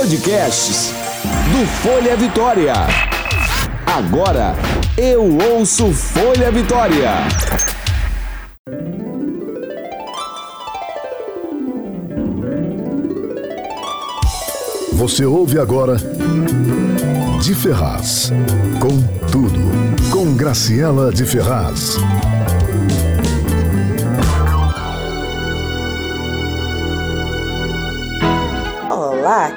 Podcasts do Folha Vitória. Agora eu ouço Folha Vitória. Você ouve agora de Ferraz. Com tudo. Com Graciela de Ferraz.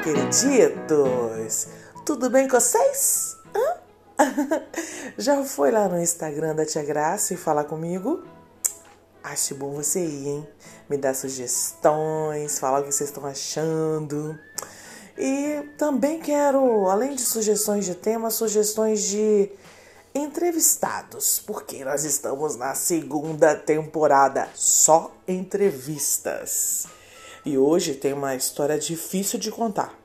Olá, queriditos! Tudo bem com vocês? Hã? Já foi lá no Instagram da Tia Graça e falar comigo? Acho bom você ir, hein? Me dar sugestões, falar o que vocês estão achando. E também quero, além de sugestões de temas, sugestões de entrevistados, porque nós estamos na segunda temporada só entrevistas. E hoje tem uma história difícil de contar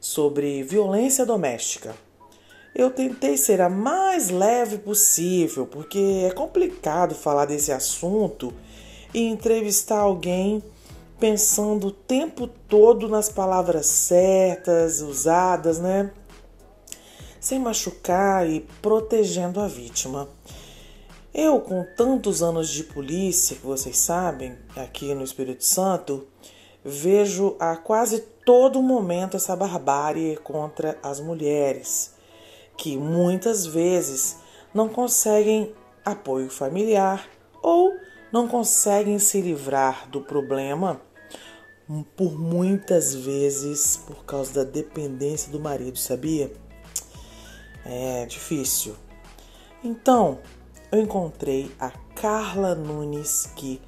sobre violência doméstica. Eu tentei ser a mais leve possível, porque é complicado falar desse assunto e entrevistar alguém pensando o tempo todo nas palavras certas, usadas, né? Sem machucar e protegendo a vítima. Eu, com tantos anos de polícia, que vocês sabem, aqui no Espírito Santo, vejo a quase todo momento essa barbárie contra as mulheres, que muitas vezes não conseguem apoio familiar ou não conseguem se livrar do problema por muitas vezes por causa da dependência do marido, sabia? É difícil. Então, eu encontrei a Carla Nunes que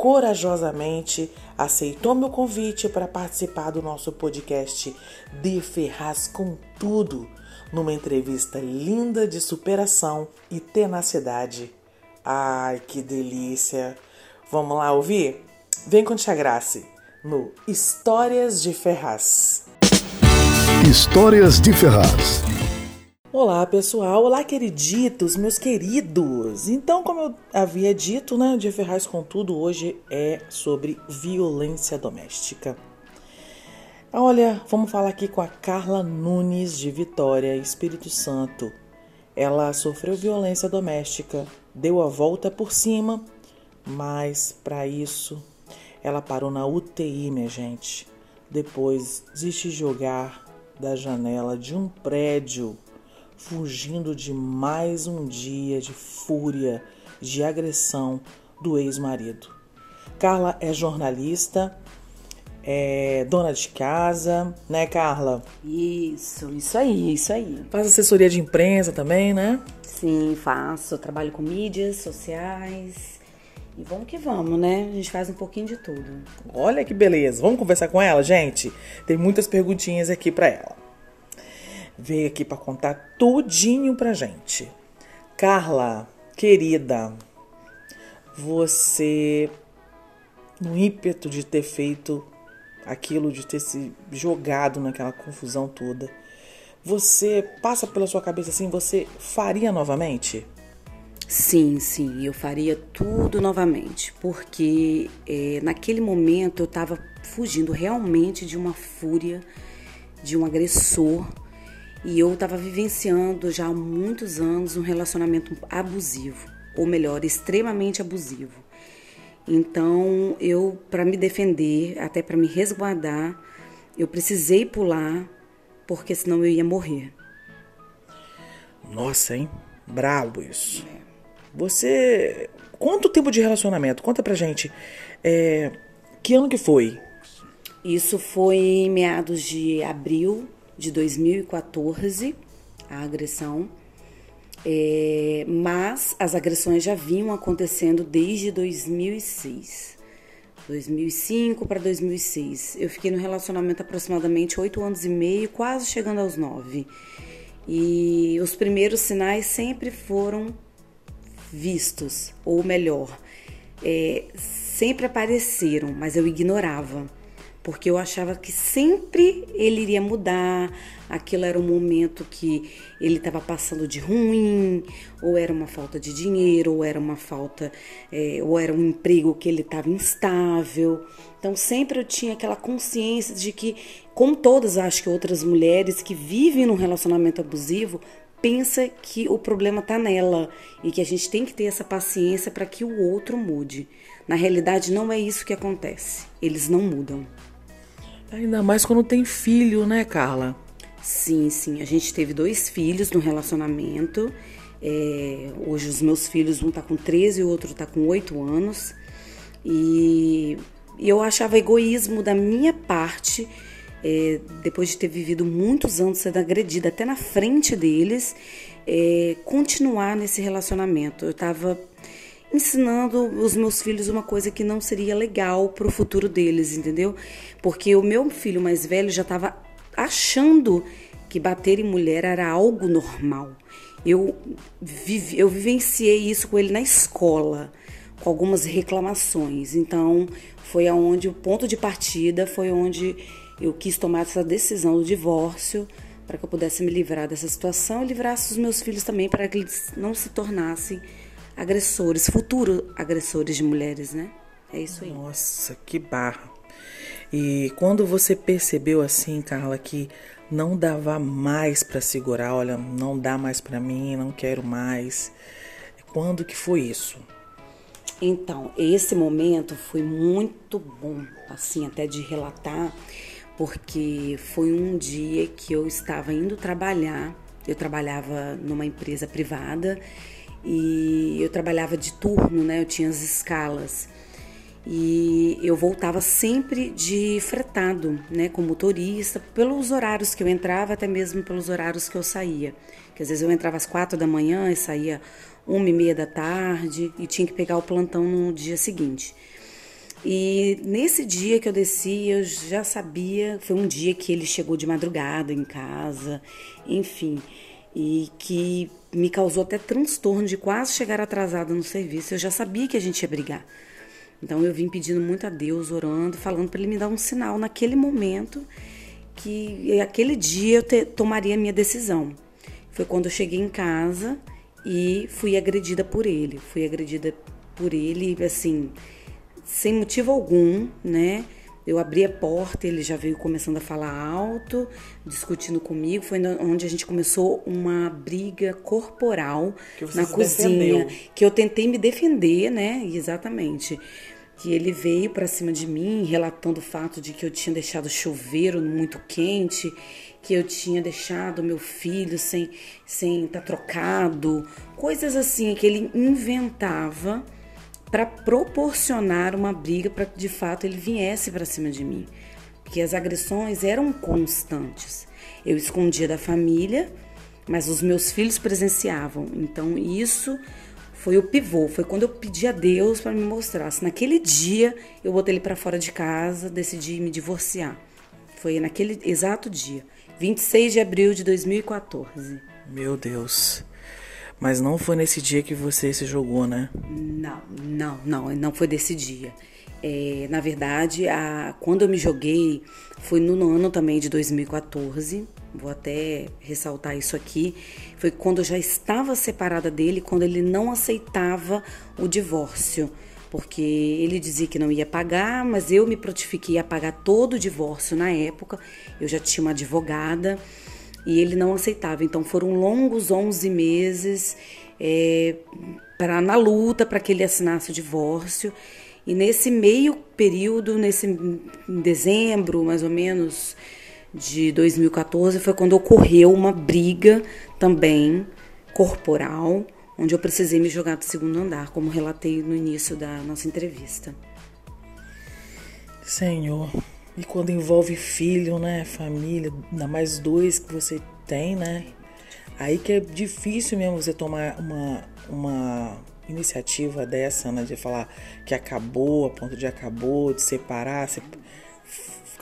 corajosamente aceitou meu convite para participar do nosso podcast De Ferraz com Tudo, numa entrevista linda de superação e tenacidade. Ai, que delícia! Vamos lá ouvir? Vem com Tia Grace no Histórias de Ferraz. Histórias de Ferraz. Olá pessoal, olá queriditos, meus queridos. Então, como eu havia dito, né, Dia Ferraz com tudo hoje é sobre violência doméstica. Olha, vamos falar aqui com a Carla Nunes de Vitória, Espírito Santo. Ela sofreu violência doméstica, deu a volta por cima, mas para isso ela parou na UTI, minha gente. Depois de se jogar da janela de um prédio, fugindo de mais um dia de fúria, de agressão do ex-marido. Carla é jornalista, é dona de casa, né, Carla? Isso, isso aí, isso aí. Faz assessoria de imprensa também, né? Sim, faço. Trabalho com mídias sociais, e vamos que vamos, né? A gente faz um pouquinho de tudo. Olha que beleza. Vamos conversar com ela, gente? Tem muitas perguntinhas aqui para ela. Veio aqui para contar tudinho pra gente. Carla, querida, você no ímpeto de ter feito aquilo, de ter se jogado naquela confusão toda, você passa pela sua cabeça assim, você faria novamente? Sim, sim, eu faria tudo novamente, porque é, naquele momento eu estava fugindo realmente de uma fúria, de um agressor, e eu estava vivenciando já há muitos anos um relacionamento abusivo, ou melhor, extremamente abusivo. Então, eu, para me defender, até para me resguardar, eu precisei pular, porque senão eu ia morrer. Nossa, hein? Brabo isso. É. Você. Quanto tempo de relacionamento? Conta pra gente. É... Que ano que foi? Isso foi em meados de abril de 2014, a agressão. É... mas as agressões já vinham acontecendo desde 2006. 2005 para 2006. Eu fiquei no relacionamento aproximadamente oito anos e meio, quase chegando aos nove. E os primeiros sinais sempre foram vistos, ou melhor, é, sempre apareceram, mas eu ignorava, porque eu achava que sempre ele iria mudar, aquilo era um momento que ele estava passando de ruim, ou era uma falta de dinheiro, ou era uma falta, é, ou era um emprego que ele estava instável. Então sempre eu tinha aquela consciência de que, como todas acho que outras mulheres que vivem num relacionamento abusivo, pensa que o problema está nela e que a gente tem que ter essa paciência para que o outro mude. Na realidade, não é isso que acontece. Eles não mudam. Ainda mais quando tem filho, né, Carla? Sim, sim. A gente teve dois filhos no relacionamento. É, hoje os meus filhos, um está com 13 e o outro está com 8 anos. E, eu achava egoísmo da minha parte é, depois de ter vivido muitos anos sendo agredida até na frente deles, é, continuar nesse relacionamento. Eu estava ensinando os meus filhos uma coisa que não seria legal para o futuro deles, entendeu? Porque o meu filho mais velho já estava achando que bater em mulher era algo normal. Eu, eu vivenciei isso com ele na escola, com algumas reclamações. Então, foi aonde o ponto de partida foi onde eu quis tomar essa decisão do divórcio para que eu pudesse me livrar dessa situação e livrasse os meus filhos também para que eles não se tornassem agressores, futuros agressores de mulheres, né? É isso aí. Nossa, que barra. E quando você percebeu assim, Carla, que não dava mais para segurar, olha, não dá mais para mim, não quero mais. Quando que foi isso? Então, esse momento foi muito bom, assim, até de relatar, porque foi um dia que eu estava indo trabalhar. Eu trabalhava numa empresa privada e eu trabalhava de turno, né? Eu tinha as escalas. E eu voltava sempre de fretado, né, com motorista, pelos horários que eu entrava, até mesmo pelos horários que eu saía. Que às vezes eu entrava às quatro da manhã e saía uma e meia da tarde e tinha que pegar o plantão no dia seguinte. E nesse dia que eu desci, eu já sabia, foi um dia que ele chegou de madrugada em casa, enfim, e que me causou até transtorno de quase chegar atrasada no serviço. Eu já sabia que a gente ia brigar. Então eu vim pedindo muito a Deus, orando, falando para ele me dar um sinal naquele momento que aquele dia eu te, tomaria a minha decisão. Foi quando eu cheguei em casa e fui agredida por ele. Fui agredida por ele, assim, sem motivo algum, né? Eu abri a porta, ele já veio começando a falar alto, discutindo comigo. Foi onde a gente começou uma briga corporal na cozinha, defendeu. que eu tentei me defender, né? Exatamente. Que ele veio para cima de mim, relatando o fato de que eu tinha deixado o chuveiro muito quente, que eu tinha deixado meu filho sem sem estar tá trocado, coisas assim que ele inventava para proporcionar uma briga para que de fato ele viesse para cima de mim. Porque as agressões eram constantes. Eu escondia da família, mas os meus filhos presenciavam. Então isso foi o pivô, foi quando eu pedi a Deus para me mostrar. Se naquele dia eu botei ele para fora de casa, decidi me divorciar. Foi naquele exato dia, 26 de abril de 2014. Meu Deus. Mas não foi nesse dia que você se jogou, né? Não, não, não, não foi desse dia. É, na verdade, a, quando eu me joguei foi no ano também de 2014. Vou até ressaltar isso aqui. Foi quando eu já estava separada dele, quando ele não aceitava o divórcio. Porque ele dizia que não ia pagar, mas eu me prontifiquei a pagar todo o divórcio na época. Eu já tinha uma advogada e ele não aceitava. Então foram longos 11 meses é, para na luta para que ele assinasse o divórcio. E nesse meio período, nesse em dezembro mais ou menos de 2014, foi quando ocorreu uma briga também corporal, onde eu precisei me jogar do segundo andar, como relatei no início da nossa entrevista. Senhor, e quando envolve filho, né? Família, ainda mais dois que você tem, né? Aí que é difícil mesmo você tomar uma, uma iniciativa dessa, né? De falar que acabou, a ponto de acabou, de separar, se,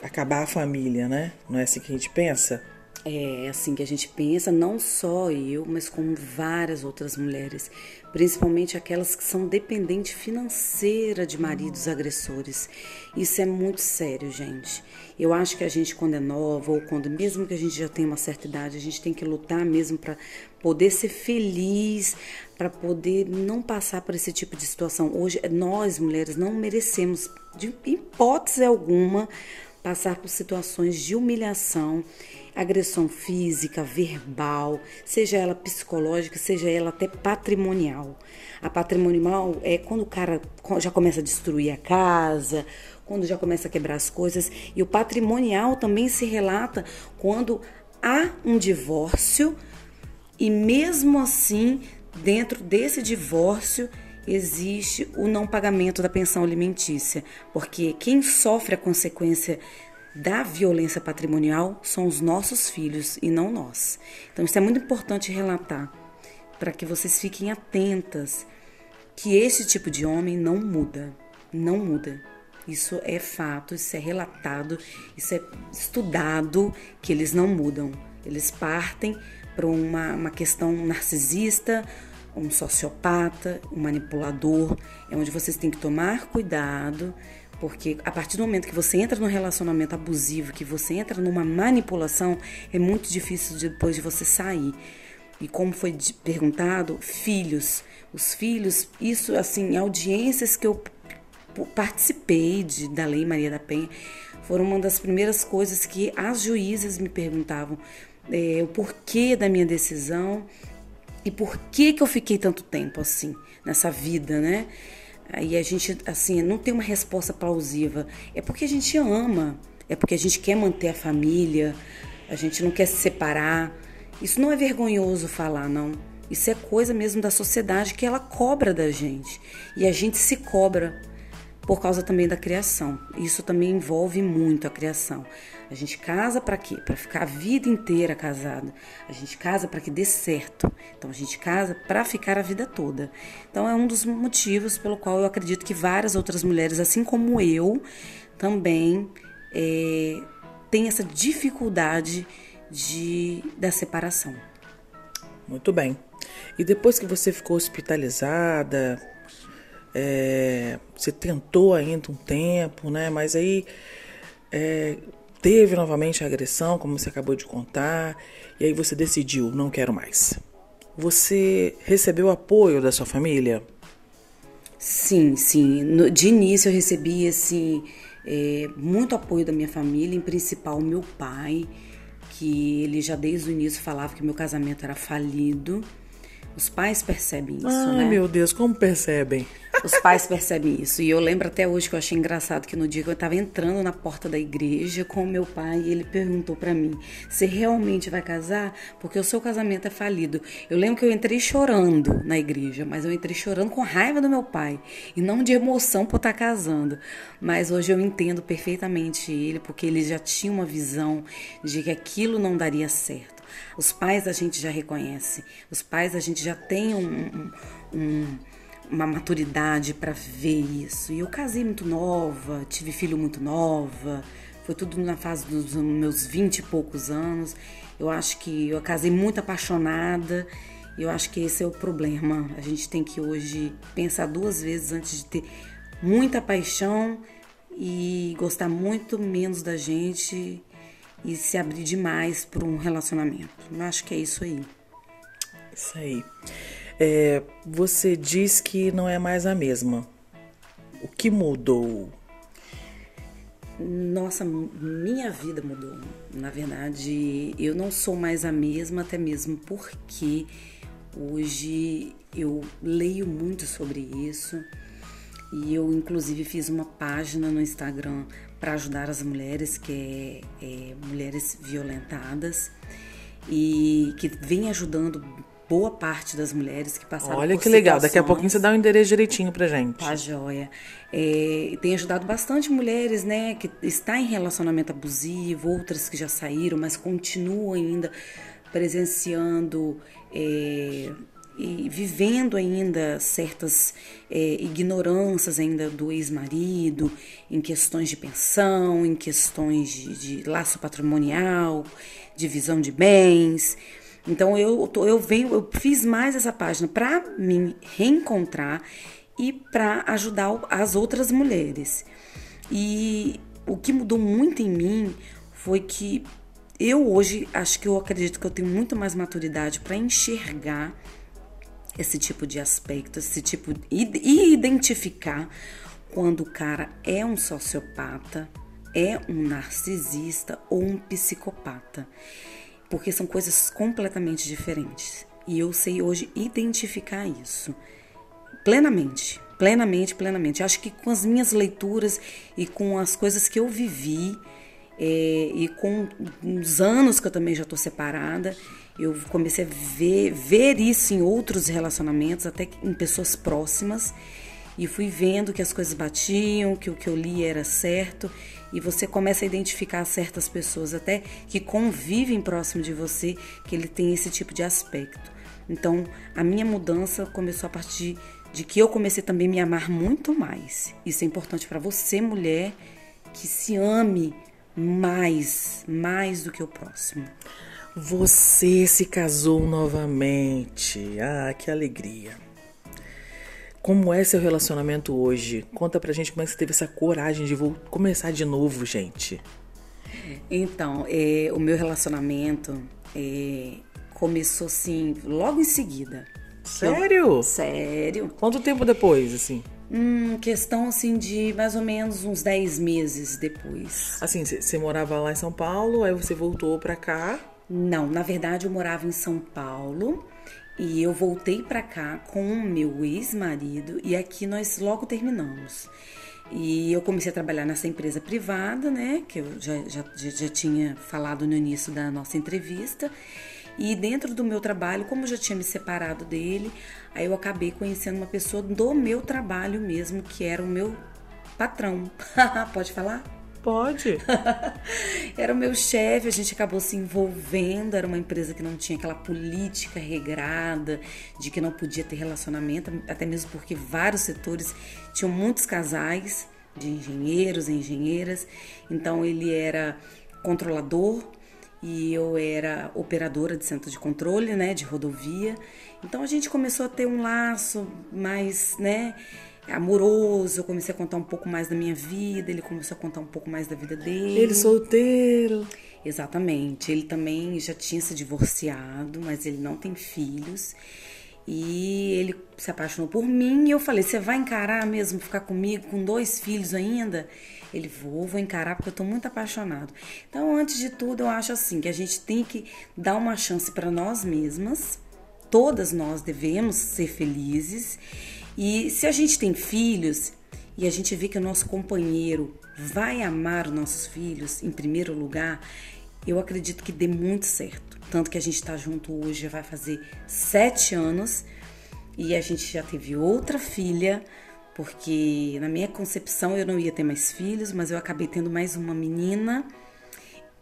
acabar a família, né? Não é assim que a gente pensa? É assim que a gente pensa, não só eu, mas como várias outras mulheres, principalmente aquelas que são dependentes financeira de maridos agressores. Isso é muito sério, gente. Eu acho que a gente quando é nova ou quando mesmo que a gente já tem uma certa idade, a gente tem que lutar mesmo para poder ser feliz, para poder não passar por esse tipo de situação. Hoje nós mulheres não merecemos de hipótese alguma passar por situações de humilhação agressão física, verbal, seja ela psicológica, seja ela até patrimonial. A patrimonial é quando o cara já começa a destruir a casa, quando já começa a quebrar as coisas, e o patrimonial também se relata quando há um divórcio e mesmo assim, dentro desse divórcio, existe o não pagamento da pensão alimentícia, porque quem sofre a consequência da violência patrimonial são os nossos filhos e não nós. Então isso é muito importante relatar para que vocês fiquem atentas que esse tipo de homem não muda, não muda. Isso é fato, isso é relatado, isso é estudado que eles não mudam. Eles partem para uma, uma questão narcisista, um sociopata, um manipulador, é onde vocês têm que tomar cuidado porque a partir do momento que você entra num relacionamento abusivo, que você entra numa manipulação, é muito difícil depois de você sair. E como foi perguntado, filhos. Os filhos, isso assim, audiências que eu participei de, da Lei Maria da Penha, foram uma das primeiras coisas que as juízes me perguntavam é, o porquê da minha decisão e por que, que eu fiquei tanto tempo assim nessa vida, né? Aí a gente, assim, não tem uma resposta plausível. É porque a gente ama, é porque a gente quer manter a família, a gente não quer se separar. Isso não é vergonhoso falar, não. Isso é coisa mesmo da sociedade que ela cobra da gente. E a gente se cobra por causa também da criação. Isso também envolve muito a criação. A gente casa para quê? Para ficar a vida inteira casado. A gente casa para que dê certo. Então a gente casa para ficar a vida toda. Então é um dos motivos pelo qual eu acredito que várias outras mulheres, assim como eu, também é, têm essa dificuldade de da separação. Muito bem. E depois que você ficou hospitalizada, é, você tentou ainda um tempo, né? Mas aí é, teve novamente a agressão, como você acabou de contar, e aí você decidiu, não quero mais. Você recebeu apoio da sua família? Sim, sim. No, de início eu recebi assim, é, muito apoio da minha família, em principal meu pai, que ele já desde o início falava que meu casamento era falido. Os pais percebem isso, Ai, né? meu Deus, como percebem? Os pais percebem isso. E eu lembro até hoje que eu achei engraçado que no dia que eu estava entrando na porta da igreja com o meu pai, ele perguntou para mim: "Você realmente vai casar? Porque o seu casamento é falido". Eu lembro que eu entrei chorando na igreja, mas eu entrei chorando com raiva do meu pai e não de emoção por estar tá casando. Mas hoje eu entendo perfeitamente ele, porque ele já tinha uma visão de que aquilo não daria certo. Os pais a gente já reconhece, os pais a gente já tem um, um, um uma maturidade para ver isso. E eu casei muito nova, tive filho muito nova, foi tudo na fase dos meus vinte e poucos anos. Eu acho que eu casei muito apaixonada. E eu acho que esse é o problema. A gente tem que hoje pensar duas vezes antes de ter muita paixão e gostar muito menos da gente e se abrir demais para um relacionamento. Eu acho que é isso aí. Isso aí. É, você diz que não é mais a mesma. O que mudou? Nossa, minha vida mudou. Na verdade, eu não sou mais a mesma, até mesmo porque hoje eu leio muito sobre isso e eu, inclusive, fiz uma página no Instagram para ajudar as mulheres, que é, é Mulheres Violentadas, e que vem ajudando boa parte das mulheres que passaram Olha por que legal, daqui a pouquinho você dá o um endereço direitinho pra gente. Tá joia. É, tem ajudado bastante mulheres, né, que está em relacionamento abusivo, outras que já saíram, mas continuam ainda presenciando é, e vivendo ainda certas é, ignorâncias ainda do ex-marido em questões de pensão, em questões de, de, laço patrimonial, divisão de bens. Então eu, eu venho, eu fiz mais essa página para me reencontrar e para ajudar as outras mulheres. E o que mudou muito em mim foi que eu hoje acho que eu acredito que eu tenho muito mais maturidade para enxergar esse tipo de aspecto, esse tipo e identificar quando o cara é um sociopata, é um narcisista ou um psicopata, porque são coisas completamente diferentes. E eu sei hoje identificar isso plenamente, plenamente, plenamente. Acho que com as minhas leituras e com as coisas que eu vivi é, e com os anos que eu também já estou separada, eu comecei a ver, ver isso em outros relacionamentos, até em pessoas próximas, e fui vendo que as coisas batiam, que o que eu li era certo, e você começa a identificar certas pessoas até que convivem próximo de você, que ele tem esse tipo de aspecto. Então, a minha mudança começou a partir de que eu comecei também a me amar muito mais. Isso é importante para você, mulher, que se ame mais, mais do que o próximo. Você se casou novamente. Ah, que alegria. Como é seu relacionamento hoje? Conta pra gente como é que você teve essa coragem de vou começar de novo, gente. Então, é, o meu relacionamento é, começou assim, logo em seguida. Sério? Eu, sério. Quanto tempo depois, assim? Hum, questão assim de mais ou menos uns 10 meses depois. Assim, você morava lá em São Paulo, aí você voltou pra cá? Não, na verdade eu morava em São Paulo e eu voltei para cá com o meu ex-marido e aqui nós logo terminamos. E eu comecei a trabalhar nessa empresa privada, né? Que eu já, já, já tinha falado no início da nossa entrevista. E dentro do meu trabalho, como eu já tinha me separado dele, aí eu acabei conhecendo uma pessoa do meu trabalho mesmo, que era o meu patrão. Pode falar? Pode. era o meu chefe, a gente acabou se envolvendo. Era uma empresa que não tinha aquela política regrada de que não podia ter relacionamento, até mesmo porque vários setores tinham muitos casais de engenheiros e engenheiras. Então ele era controlador e eu era operadora de centro de controle, né, de rodovia. Então a gente começou a ter um laço mais, né, amoroso, eu comecei a contar um pouco mais da minha vida, ele começou a contar um pouco mais da vida dele. Ele solteiro. Exatamente. Ele também já tinha se divorciado, mas ele não tem filhos. E ele se apaixonou por mim e eu falei: "Você vai encarar mesmo ficar comigo com dois filhos ainda?" Ele vou, vou encarar porque eu tô muito apaixonado. Então, antes de tudo, eu acho assim que a gente tem que dar uma chance para nós mesmas. Todas nós devemos ser felizes e se a gente tem filhos e a gente vê que o nosso companheiro vai amar os nossos filhos em primeiro lugar, eu acredito que dê muito certo. Tanto que a gente está junto hoje, vai fazer sete anos e a gente já teve outra filha, porque na minha concepção eu não ia ter mais filhos, mas eu acabei tendo mais uma menina.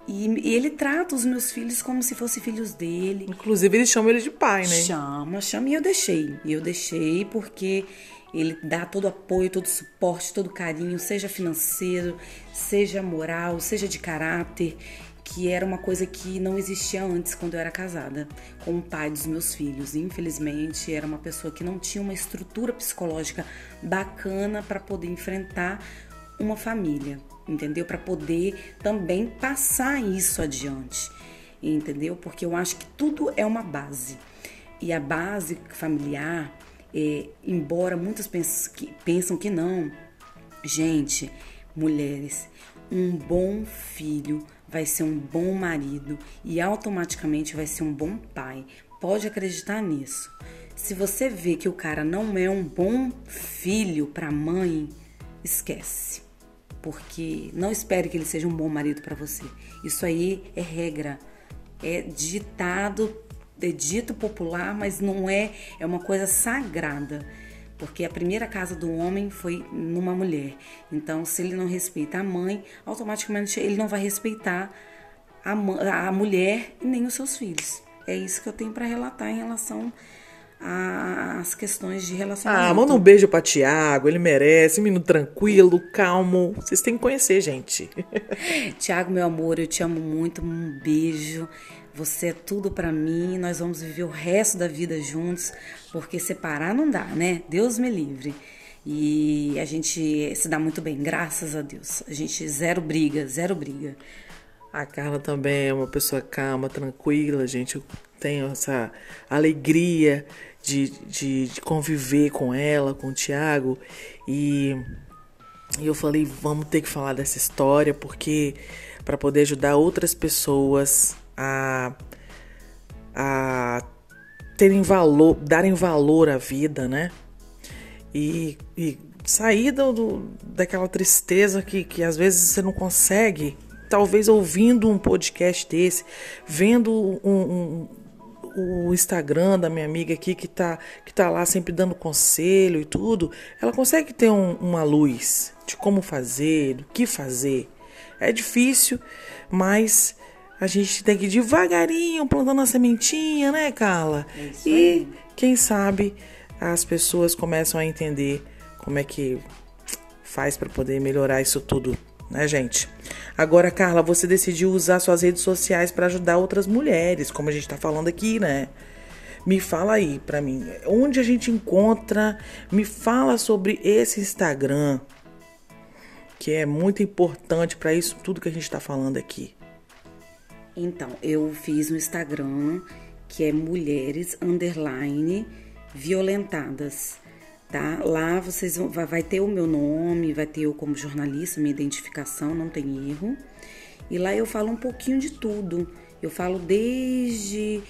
E, ele trata os meus filhos como se fossem filhos dele. Inclusive, ele chama ele de pai, né? Chama, chama. E eu deixei. E eu deixei porque ele dá todo apoio, todo suporte, todo carinho, seja financeiro, seja moral, seja de caráter, que era uma coisa que não existia antes quando eu era casada com o pai dos meus filhos. Infelizmente, era uma pessoa que não tinha uma estrutura psicológica bacana para poder enfrentar uma família entendeu? Para poder também passar isso adiante, entendeu? Porque eu acho que tudo é uma base. E a base familiar, é, embora muitas pensam que, pensam que não, gente, mulheres, um bom filho vai ser um bom marido e automaticamente vai ser um bom pai. Pode acreditar nisso. Se você vê que o cara não é um bom filho para a mãe, esquece porque não espere que ele seja um bom marido para você. Isso aí é regra, é ditado, é dito popular, mas não é, é uma coisa sagrada. Porque a primeira casa do homem foi numa mulher. Então, se ele não respeita a mãe, automaticamente ele não vai respeitar a, a mulher e nem os seus filhos. É isso que eu tenho para relatar em relação as questões de relacionamento. Ah, manda um beijo pra Tiago, ele merece, menino tranquilo, calmo. Vocês têm que conhecer, gente. Tiago, meu amor, eu te amo muito, um beijo. Você é tudo para mim, nós vamos viver o resto da vida juntos, porque separar não dá, né? Deus me livre. E a gente se dá muito bem, graças a Deus. A gente zero briga, zero briga. A Carla também é uma pessoa calma, tranquila, gente. Eu tenho essa alegria de, de, de conviver com ela, com o Tiago. E, e eu falei, vamos ter que falar dessa história, porque para poder ajudar outras pessoas a, a terem valor, darem valor à vida, né? E, e sair do, daquela tristeza que, que às vezes você não consegue talvez ouvindo um podcast desse, vendo um, um, o Instagram da minha amiga aqui que tá, que tá lá sempre dando conselho e tudo, ela consegue ter um, uma luz de como fazer, do que fazer. É difícil, mas a gente tem que ir devagarinho plantando a sementinha, né, Carla? É e quem sabe as pessoas começam a entender como é que faz para poder melhorar isso tudo né, gente? Agora, Carla, você decidiu usar suas redes sociais para ajudar outras mulheres, como a gente está falando aqui, né? Me fala aí para mim, onde a gente encontra? Me fala sobre esse Instagram, que é muito importante para isso tudo que a gente está falando aqui. Então, eu fiz um Instagram que é mulheres underline violentadas tá? Lá vocês vão, vai ter o meu nome, vai ter eu como jornalista, minha identificação, não tem erro. E lá eu falo um pouquinho de tudo. Eu falo desde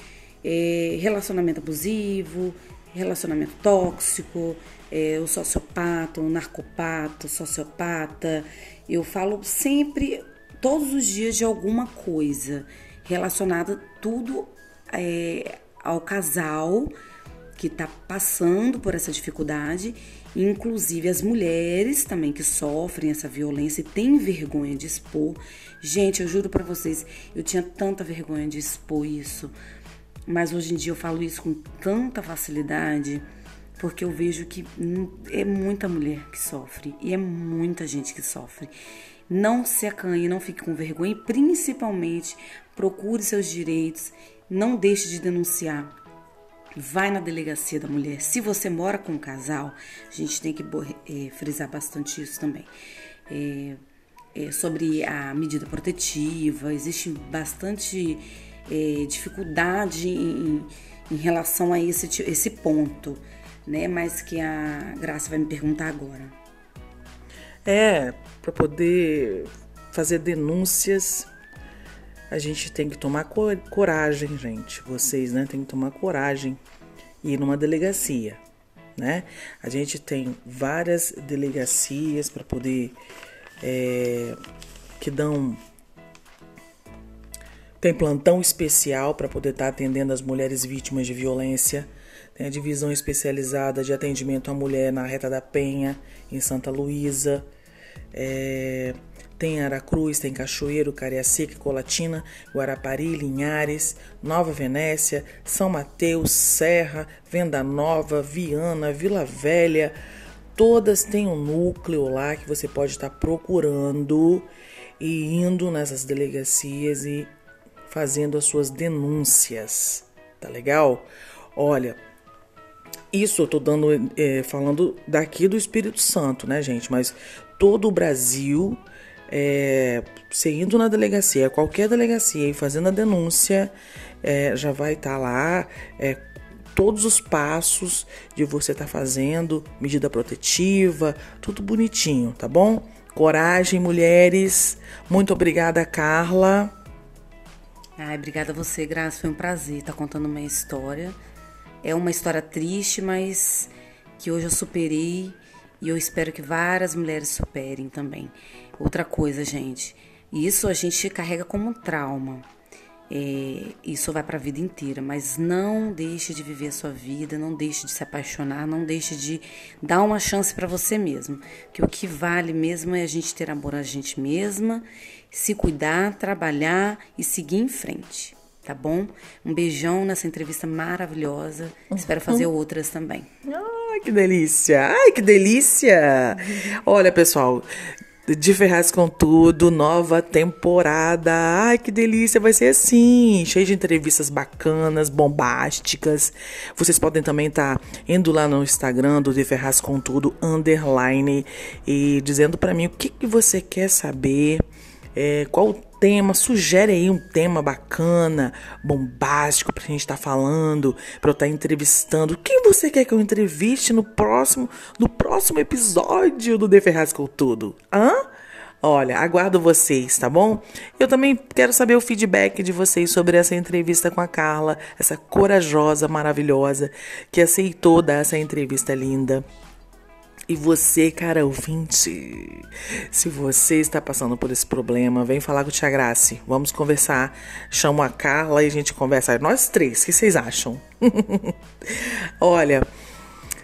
é, relacionamento abusivo, relacionamento tóxico, é, o sociopata, o narcopata, o sociopata. Eu falo sempre, todos os dias, de alguma coisa relacionada tudo é, ao casal que está passando por essa dificuldade, inclusive as mulheres também que sofrem essa violência e têm vergonha de expor. Gente, eu juro para vocês, eu tinha tanta vergonha de expor isso, mas hoje em dia eu falo isso com tanta facilidade porque eu vejo que é muita mulher que sofre e é muita gente que sofre. Não se acanhe, não fique com vergonha e principalmente procure seus direitos, não deixe de denunciar vai na delegacia da mulher. Se você mora com um casal, a gente tem que é, frisar bastante isso também. É, é, sobre a medida protetiva, existe bastante é, dificuldade em, em, relação a esse, esse ponto, né? Mas que a Graça vai me perguntar agora. É, para poder fazer denúncias a gente tem que tomar coragem, gente. Vocês, né, tem que tomar coragem e ir numa delegacia, né? A gente tem várias delegacias para poder é, que dão tem plantão especial para poder estar tá atendendo as mulheres vítimas de violência. Tem a divisão especializada de atendimento à mulher na Reta da Penha, em Santa Luísa. É, tem Aracruz, tem Cachoeiro, Cariacica, Colatina, Guarapari, Linhares, Nova Venécia, São Mateus, Serra, Venda Nova, Viana, Vila Velha. Todas têm um núcleo lá que você pode estar procurando e indo nessas delegacias e fazendo as suas denúncias. Tá legal? Olha, isso eu tô dando, é, falando daqui do Espírito Santo, né, gente? Mas todo o Brasil é, você indo na delegacia, qualquer delegacia e fazendo a denúncia, é, já vai estar tá lá é, todos os passos de você estar tá fazendo, medida protetiva, tudo bonitinho, tá bom? Coragem, mulheres. Muito obrigada, Carla. Ai, obrigada a você, Graça. Foi um prazer estar tá contando uma história. É uma história triste, mas que hoje eu superei e eu espero que várias mulheres superem também. Outra coisa, gente, isso a gente carrega como um trauma. É, isso vai para a vida inteira, mas não deixe de viver a sua vida, não deixe de se apaixonar, não deixe de dar uma chance para você mesmo. Que o que vale mesmo é a gente ter amor a gente mesma, se cuidar, trabalhar e seguir em frente. tá bom? Um beijão nessa entrevista maravilhosa. Espero fazer Uhum. outras também. Ai, que delícia! Ai, que delícia! Olha, pessoal, de Ferraz com tudo, nova temporada. Ai, que delícia! Vai ser assim, cheio de entrevistas bacanas, bombásticas. Vocês podem também estar indo lá no Instagram do De Ferraz com tudo underline e dizendo pra mim o que, que você quer saber. É, qual o tema? Sugere aí um tema bacana, bombástico pra gente estar falando, pra eu estar entrevistando. Quem você quer que eu entreviste no próximo, no próximo episódio do De Ferraz com Tudo? Hã? Olha, aguardo vocês, tá bom? Eu também quero saber o feedback de vocês sobre essa entrevista com a Carla, essa corajosa, maravilhosa, que aceitou dar essa entrevista linda. E você, cara ouvinte, se você está passando por esse problema, vem falar com o Tia Grace. Vamos conversar. Chamo a Carla e a gente conversa. Nós três, o que vocês acham? Olha,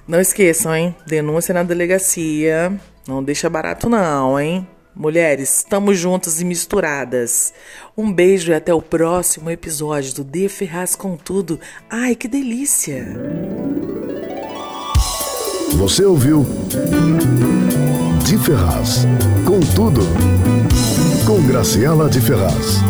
não esqueçam, hein? Denúncia na delegacia. Não deixa barato, não, hein? Mulheres, estamos juntas e misturadas. Um beijo e até o próximo episódio do De Ferraz com Tudo. Ai, que delícia! Você ouviu De Ferraz. Com tudo. Com Graciela de Ferraz.